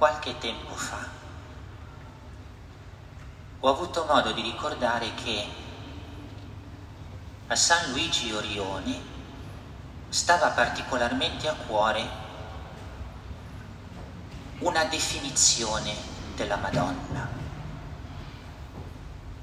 qualche tempo fa ho avuto modo di ricordare che a San Luigi Orione stava particolarmente a cuore una definizione della Madonna,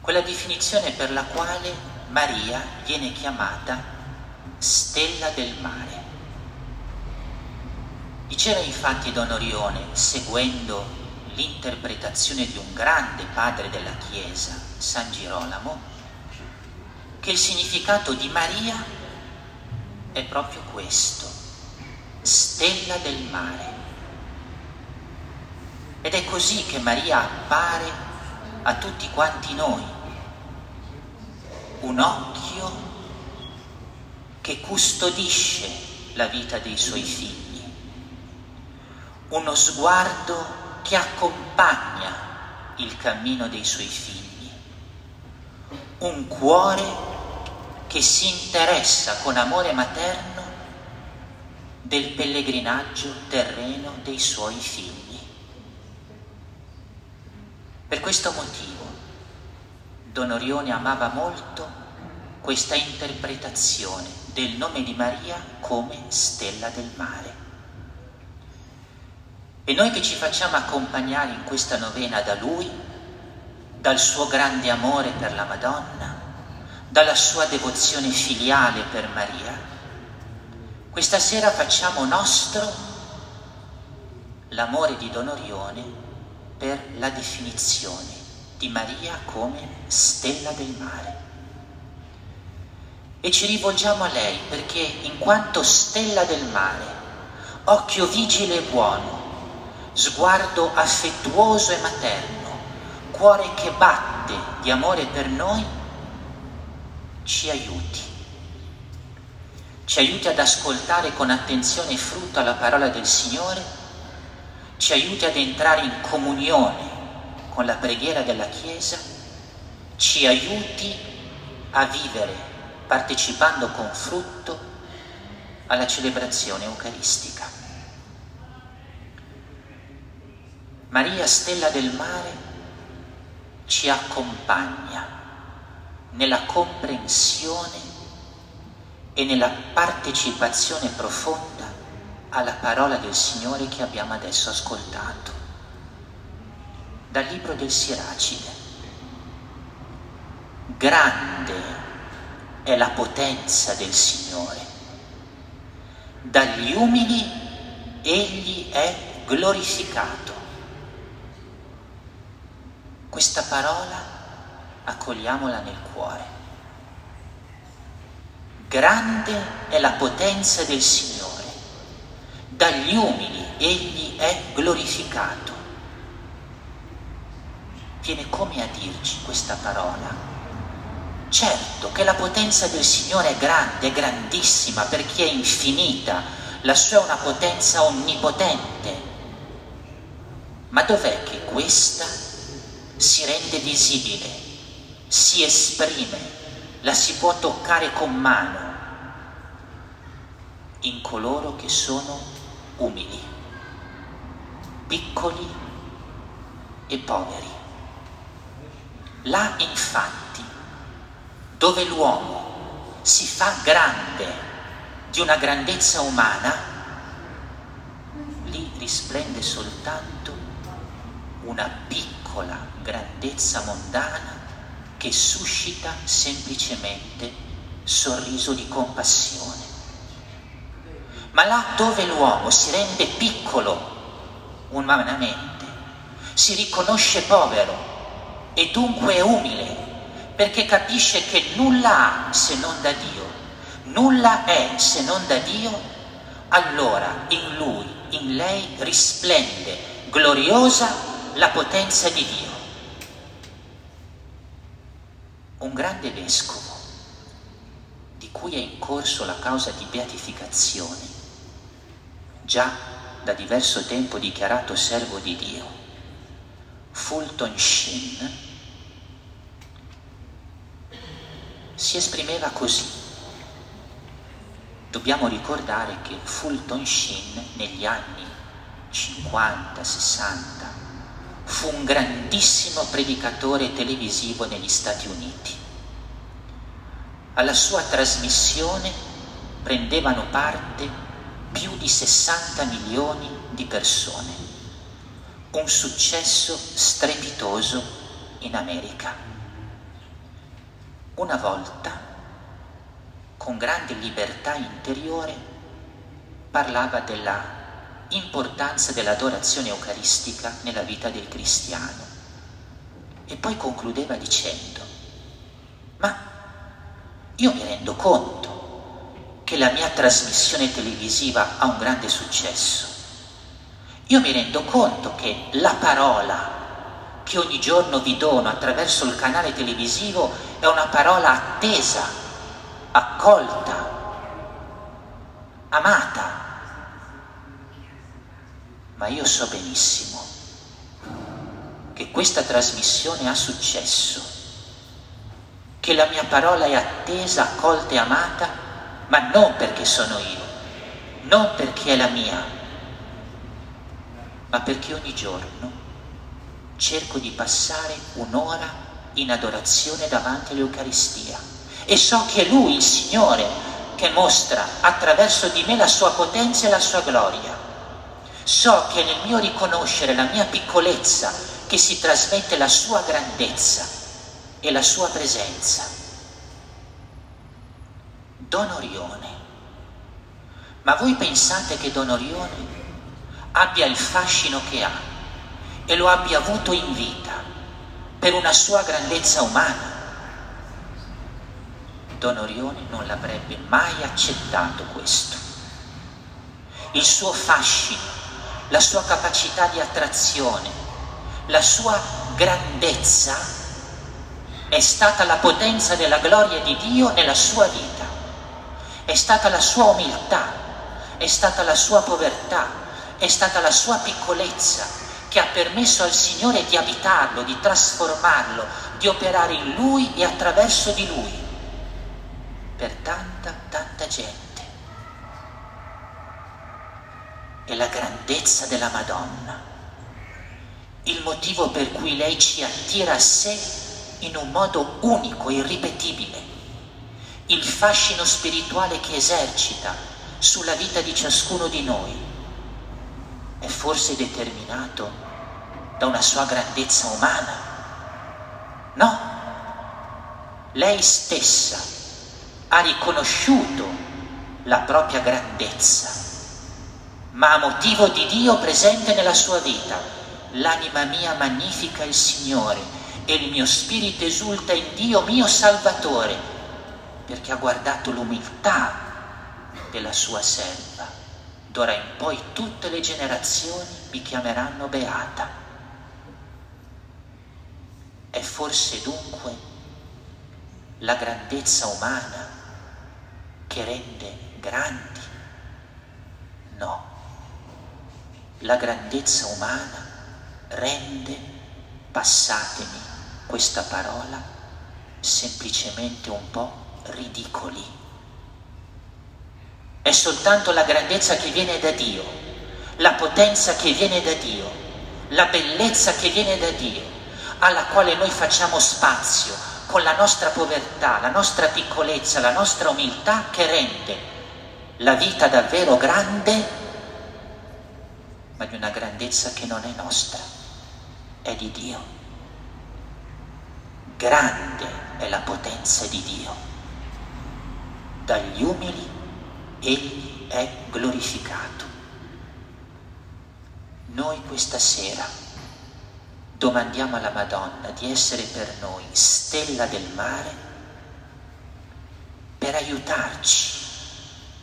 quella definizione per la quale Maria viene chiamata stella del mare. Diceva infatti Don Orione, seguendo l'interpretazione di un grande padre della Chiesa, San Girolamo, che il significato di Maria è proprio questo, stella del mare. Ed è così che Maria appare a tutti quanti noi, un occhio che custodisce la vita dei suoi figli uno sguardo che accompagna il cammino dei suoi figli, un cuore che si interessa con amore materno del pellegrinaggio terreno dei suoi figli. Per questo motivo Don Orione amava molto questa interpretazione del nome di Maria come stella del mare. E noi che ci facciamo accompagnare in questa novena da Lui, dal suo grande amore per la Madonna, dalla sua devozione filiale per Maria, questa sera facciamo nostro l'amore di Don Orione per la definizione di Maria come stella del mare. E ci rivolgiamo a lei perché in quanto stella del mare, occhio vigile e buono, sguardo affettuoso e materno, cuore che batte di amore per noi, ci aiuti. Ci aiuti ad ascoltare con attenzione e frutto la parola del Signore, ci aiuti ad entrare in comunione con la preghiera della Chiesa, ci aiuti a vivere partecipando con frutto alla celebrazione eucaristica. Maria Stella del Mare ci accompagna nella comprensione e nella partecipazione profonda alla parola del Signore che abbiamo adesso ascoltato. Dal libro del Siracide. Grande è la potenza del Signore. Dagli umili egli è glorificato. Questa parola accogliamola nel cuore. Grande è la potenza del Signore, dagli umili egli è glorificato. Viene come a dirci questa parola. Certo che la potenza del Signore è grande, è grandissima perché è infinita, la sua è una potenza onnipotente. Ma dov'è che questa si rende visibile, si esprime, la si può toccare con mano in coloro che sono umili, piccoli e poveri. Là infatti, dove l'uomo si fa grande di una grandezza umana, lì risplende soltanto una piccola grandezza mondana che suscita semplicemente sorriso di compassione. Ma là dove l'uomo si rende piccolo umanamente, si riconosce povero e dunque è umile, perché capisce che nulla ha se non da Dio, nulla è se non da Dio, allora in lui, in lei risplende gloriosa la potenza di Dio. Un grande vescovo di cui è in corso la causa di beatificazione, già da diverso tempo dichiarato servo di Dio, Fulton Sheen, si esprimeva così. Dobbiamo ricordare che Fulton Sheen negli anni 50, 60, fu un grandissimo predicatore televisivo negli Stati Uniti. Alla sua trasmissione prendevano parte più di 60 milioni di persone, un successo strepitoso in America. Una volta, con grande libertà interiore, parlava della importanza dell'adorazione eucaristica nella vita del cristiano. E poi concludeva dicendo, ma io mi rendo conto che la mia trasmissione televisiva ha un grande successo. Io mi rendo conto che la parola che ogni giorno vi dono attraverso il canale televisivo è una parola attesa, accolta, amata ma io so benissimo che questa trasmissione ha successo, che la mia parola è attesa, accolta e amata, ma non perché sono io, non perché è la mia, ma perché ogni giorno cerco di passare un'ora in adorazione davanti all'Eucaristia e so che è Lui, il Signore, che mostra attraverso di me la sua potenza e la sua gloria. So che nel mio riconoscere la mia piccolezza che si trasmette la sua grandezza e la sua presenza. Don Orione. Ma voi pensate che Don Orione abbia il fascino che ha e lo abbia avuto in vita per una sua grandezza umana? Don Orione non l'avrebbe mai accettato questo. Il suo fascino la sua capacità di attrazione, la sua grandezza è stata la potenza della gloria di Dio nella sua vita, è stata la sua umiltà, è stata la sua povertà, è stata la sua piccolezza che ha permesso al Signore di abitarlo, di trasformarlo, di operare in Lui e attraverso di Lui per tanta, tanta gente. È la grandezza della Madonna, il motivo per cui lei ci attira a sé in un modo unico, irripetibile, il fascino spirituale che esercita sulla vita di ciascuno di noi è forse determinato da una sua grandezza umana. No, lei stessa ha riconosciuto la propria grandezza ma a motivo di Dio presente nella sua vita. L'anima mia magnifica il Signore e il mio spirito esulta in Dio mio Salvatore, perché ha guardato l'umiltà della sua serva. D'ora in poi tutte le generazioni mi chiameranno beata. È forse dunque la grandezza umana che rende grandi? No la grandezza umana rende, passatemi questa parola, semplicemente un po' ridicoli. È soltanto la grandezza che viene da Dio, la potenza che viene da Dio, la bellezza che viene da Dio, alla quale noi facciamo spazio con la nostra povertà, la nostra piccolezza, la nostra umiltà che rende la vita davvero grande ma di una grandezza che non è nostra, è di Dio. Grande è la potenza di Dio. Dagli umili egli è glorificato. Noi questa sera domandiamo alla Madonna di essere per noi stella del mare per aiutarci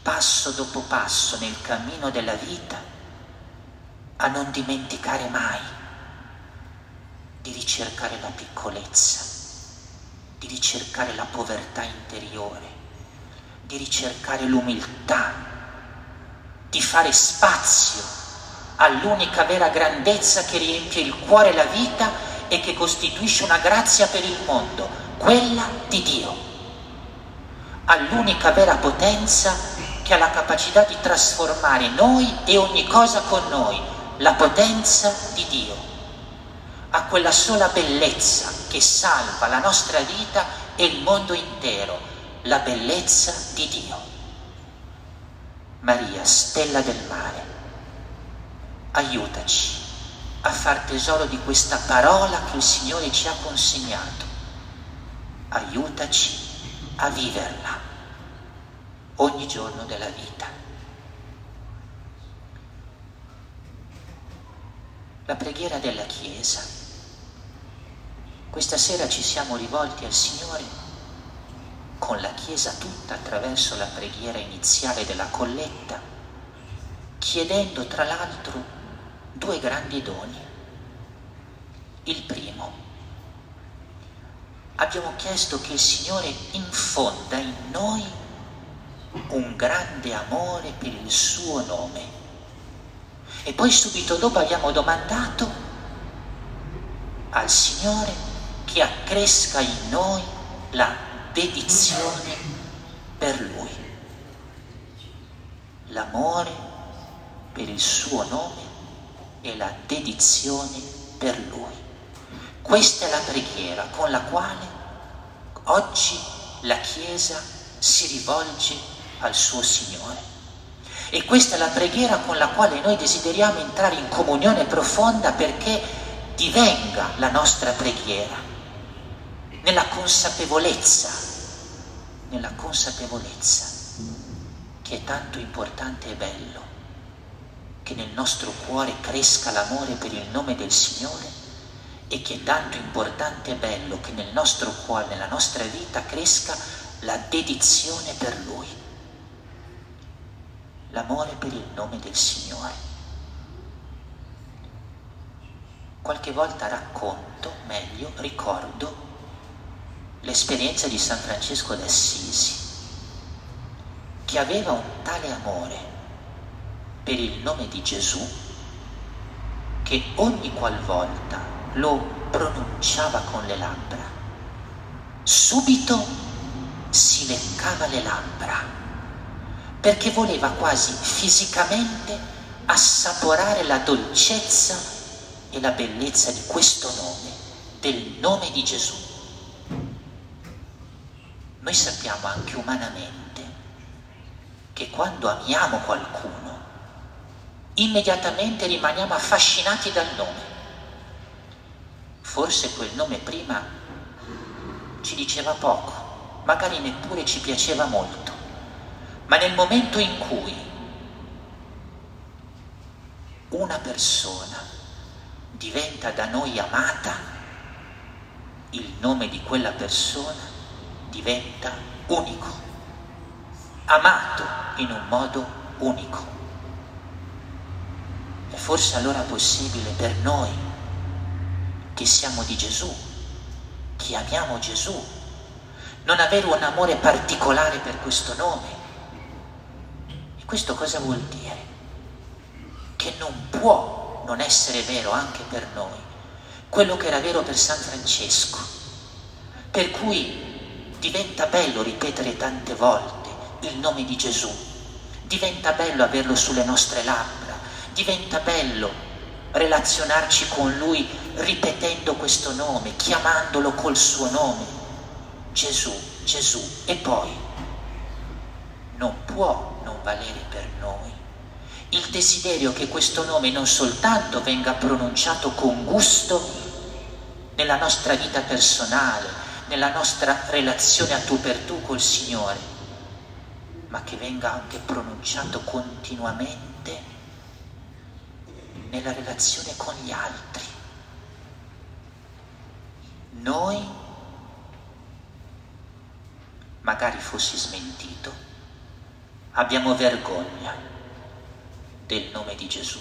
passo dopo passo nel cammino della vita a non dimenticare mai di ricercare la piccolezza, di ricercare la povertà interiore, di ricercare l'umiltà, di fare spazio all'unica vera grandezza che riempie il cuore e la vita e che costituisce una grazia per il mondo, quella di Dio, all'unica vera potenza che ha la capacità di trasformare noi e ogni cosa con noi la potenza di Dio, a quella sola bellezza che salva la nostra vita e il mondo intero, la bellezza di Dio. Maria, stella del mare, aiutaci a far tesoro di questa parola che il Signore ci ha consegnato. Aiutaci a viverla ogni giorno della vita. La preghiera della Chiesa. Questa sera ci siamo rivolti al Signore con la Chiesa tutta attraverso la preghiera iniziale della colletta, chiedendo tra l'altro due grandi doni. Il primo, abbiamo chiesto che il Signore infonda in noi un grande amore per il suo nome. E poi subito dopo abbiamo domandato al Signore che accresca in noi la dedizione per Lui, l'amore per il suo nome e la dedizione per Lui. Questa è la preghiera con la quale oggi la Chiesa si rivolge al suo Signore. E questa è la preghiera con la quale noi desideriamo entrare in comunione profonda perché divenga la nostra preghiera. Nella consapevolezza, nella consapevolezza che è tanto importante e bello che nel nostro cuore cresca l'amore per il nome del Signore e che è tanto importante e bello che nel nostro cuore, nella nostra vita cresca la dedizione per Lui, l'amore per il nome del Signore. Qualche volta racconto, meglio, ricordo l'esperienza di San Francesco d'Assisi, che aveva un tale amore per il nome di Gesù che ogni qualvolta lo pronunciava con le labbra, subito si leccava le labbra, perché voleva quasi fisicamente assaporare la dolcezza e la bellezza di questo nome, del nome di Gesù. Noi sappiamo anche umanamente che quando amiamo qualcuno, immediatamente rimaniamo affascinati dal nome. Forse quel nome prima ci diceva poco, magari neppure ci piaceva molto, ma nel momento in cui una persona diventa da noi amata, il nome di quella persona diventa unico, amato in un modo unico. È forse allora possibile per noi che siamo di Gesù, che amiamo Gesù, non avere un amore particolare per questo nome. Questo cosa vuol dire? Che non può non essere vero anche per noi quello che era vero per San Francesco, per cui diventa bello ripetere tante volte il nome di Gesù, diventa bello averlo sulle nostre labbra diventa bello relazionarci con Lui ripetendo questo nome, chiamandolo col suo nome. Gesù, Gesù. E poi non può non valere per noi il desiderio che questo nome non soltanto venga pronunciato con gusto nella nostra vita personale, nella nostra relazione a tu per tu col Signore, ma che venga anche pronunciato continuamente nella relazione con gli altri. Noi, magari fossi smentito, abbiamo vergogna del nome di Gesù.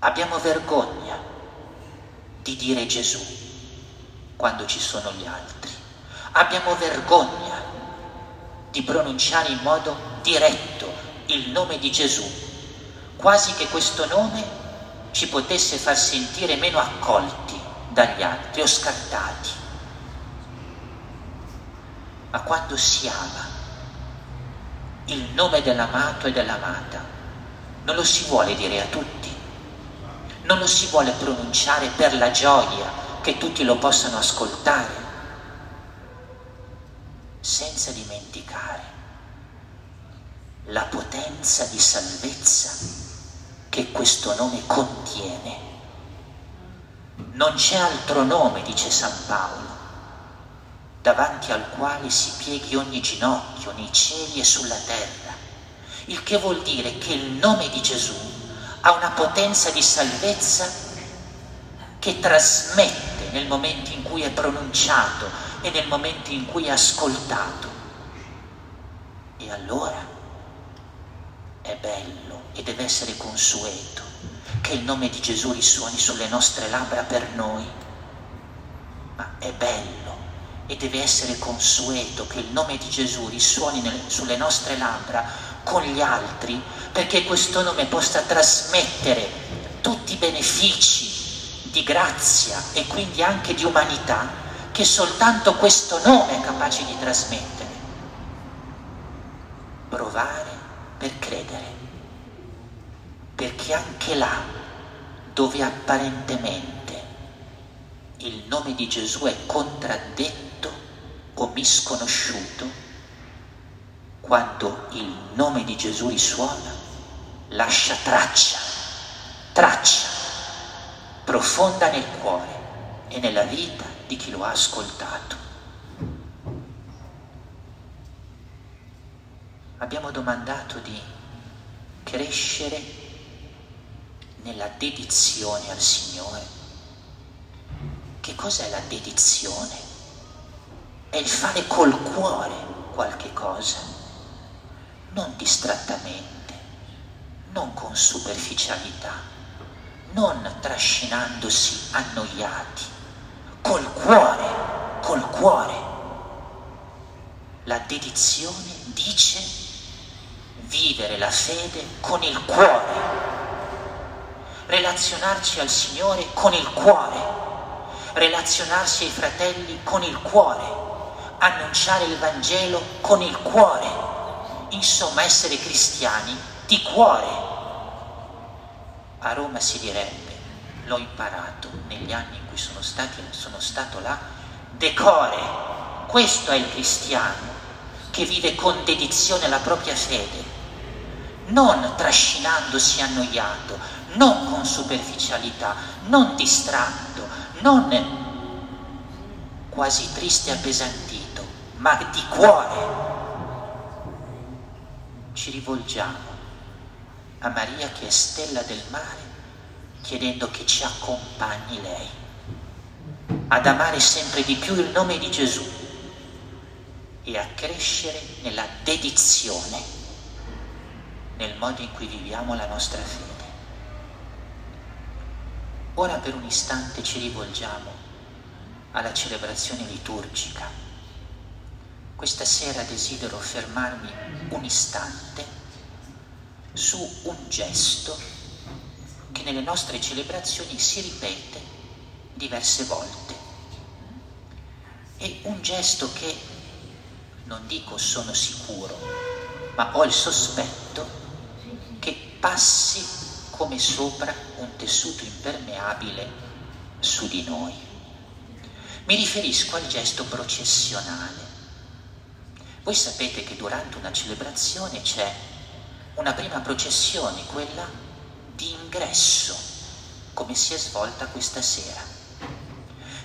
Abbiamo vergogna di dire Gesù quando ci sono gli altri. Abbiamo vergogna di pronunciare in modo diretto il nome di Gesù quasi che questo nome ci potesse far sentire meno accolti dagli altri o scartati. Ma quando si ama il nome dell'amato e dell'amata, non lo si vuole dire a tutti, non lo si vuole pronunciare per la gioia che tutti lo possano ascoltare, senza dimenticare la potenza di salvezza che questo nome contiene. Non c'è altro nome, dice San Paolo, davanti al quale si pieghi ogni ginocchio nei cieli e sulla terra, il che vuol dire che il nome di Gesù ha una potenza di salvezza che trasmette nel momento in cui è pronunciato e nel momento in cui è ascoltato. E allora è bello e deve essere consueto che il nome di Gesù risuoni sulle nostre labbra per noi, ma è bello e deve essere consueto che il nome di Gesù risuoni nelle, sulle nostre labbra con gli altri, perché questo nome possa trasmettere tutti i benefici di grazia e quindi anche di umanità che soltanto questo nome è capace di trasmettere. Provare per credere, perché anche là dove apparentemente il nome di Gesù è contraddetto o misconosciuto, quando il nome di Gesù risuona, lascia traccia, traccia profonda nel cuore e nella vita di chi lo ha ascoltato. abbiamo domandato di crescere nella dedizione al Signore. Che cos'è la dedizione? È il fare col cuore qualche cosa, non distrattamente, non con superficialità, non trascinandosi annoiati, col cuore, col cuore. La dedizione dice vivere la fede con il cuore, relazionarci al Signore con il cuore, relazionarsi ai fratelli con il cuore, annunciare il Vangelo con il cuore, insomma essere cristiani di cuore. A Roma si direbbe, l'ho imparato negli anni in cui sono, stati, sono stato là, decore, questo è il cristiano che vive con dedizione la propria fede, non trascinandosi annoiato, non con superficialità, non distratto, non quasi triste e appesantito, ma di cuore. Ci rivolgiamo a Maria che è stella del mare, chiedendo che ci accompagni lei, ad amare sempre di più il nome di Gesù e a crescere nella dedizione nel modo in cui viviamo la nostra fede. Ora per un istante ci rivolgiamo alla celebrazione liturgica. Questa sera desidero fermarmi un istante su un gesto che nelle nostre celebrazioni si ripete diverse volte. È un gesto che, non dico sono sicuro, ma ho il sospetto passi come sopra un tessuto impermeabile su di noi. Mi riferisco al gesto processionale. Voi sapete che durante una celebrazione c'è una prima processione, quella di ingresso, come si è svolta questa sera.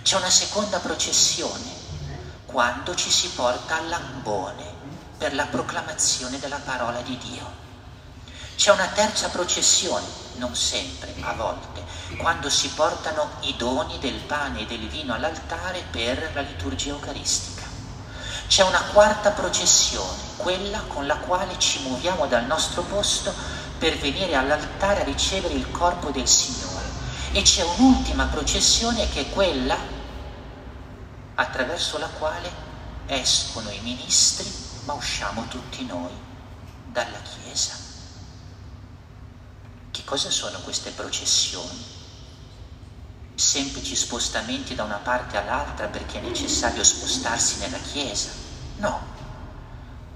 C'è una seconda processione, quando ci si porta all'ambone per la proclamazione della parola di Dio. C'è una terza processione, non sempre, a volte, quando si portano i doni del pane e del vino all'altare per la liturgia eucaristica. C'è una quarta processione, quella con la quale ci muoviamo dal nostro posto per venire all'altare a ricevere il corpo del Signore. E c'è un'ultima processione che è quella attraverso la quale escono i ministri, ma usciamo tutti noi dalla Chiesa. Che cosa sono queste processioni? Semplici spostamenti da una parte all'altra perché è necessario spostarsi nella Chiesa? No,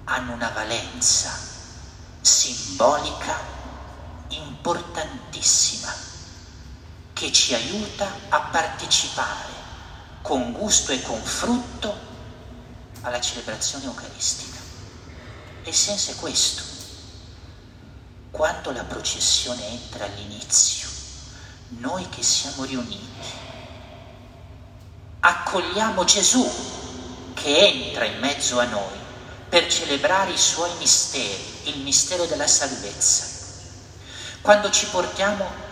hanno una valenza simbolica importantissima. che ci aiuta a partecipare con gusto e con frutto alla celebrazione eucaristica. Senso è questo. Quando la processione entra all'inizio, noi che siamo riuniti, accogliamo Gesù che entra in mezzo a noi per celebrare i suoi misteri, il mistero della salvezza. Quando ci portiamo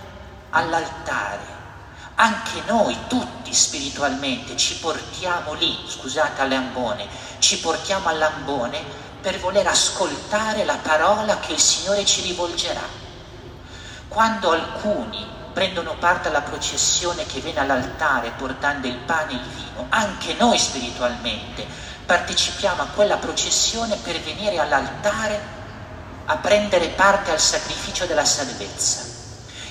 all'altare. Anche noi tutti spiritualmente ci portiamo lì, scusate all'ambone, ci portiamo all'ambone per voler ascoltare la parola che il Signore ci rivolgerà. Quando alcuni prendono parte alla processione che viene all'altare portando il pane e il vino, anche noi spiritualmente partecipiamo a quella processione per venire all'altare a prendere parte al sacrificio della salvezza.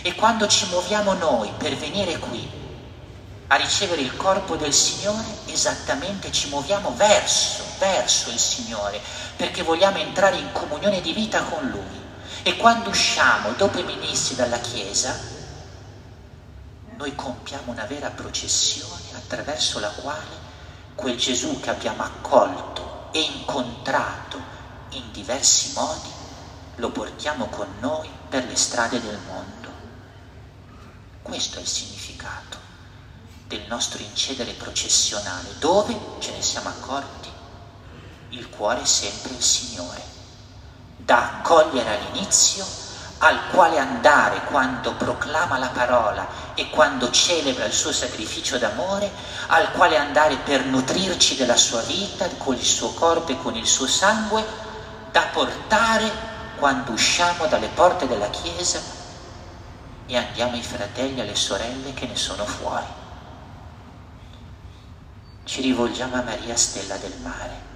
E quando ci muoviamo noi per venire qui a ricevere il corpo del Signore, esattamente ci muoviamo verso, verso il Signore, perché vogliamo entrare in comunione di vita con Lui. E quando usciamo dopo i ministri dalla Chiesa, noi compiamo una vera processione attraverso la quale quel Gesù che abbiamo accolto e incontrato in diversi modi, lo portiamo con noi per le strade del mondo. Questo è il significato del nostro incedere processionale, dove, ce ne siamo accorti, il cuore è sempre il Signore, da accogliere all'inizio, al quale andare quando proclama la parola e quando celebra il suo sacrificio d'amore, al quale andare per nutrirci della sua vita, con il suo corpo e con il suo sangue, da portare quando usciamo dalle porte della Chiesa e andiamo ai fratelli e alle sorelle che ne sono fuori. Ci rivolgiamo a Maria Stella del Mare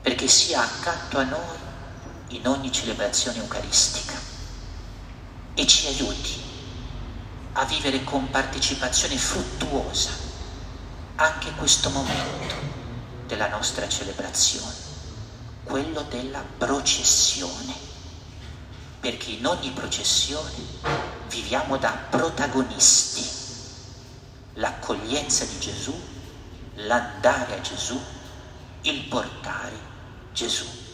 perché sia accanto a noi in ogni celebrazione eucaristica e ci aiuti a vivere con partecipazione fruttuosa anche questo momento della nostra celebrazione, quello della processione perché in ogni processione viviamo da protagonisti. L'accoglienza di Gesù, l'andare a Gesù, il portare Gesù.